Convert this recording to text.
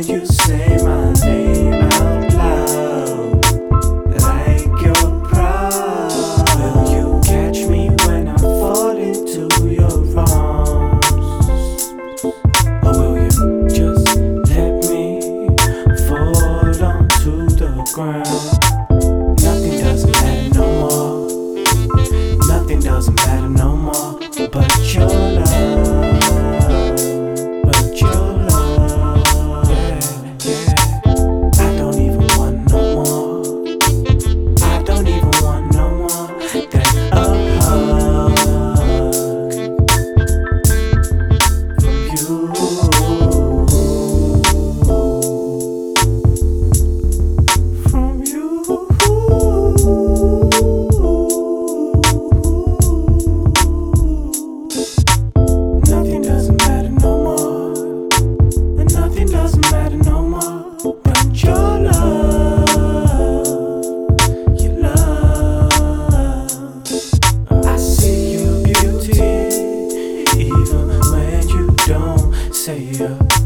when you say my name out loud, like. Will you catch me when I fall into your arms? Or will you just let me fall onto the ground? see you.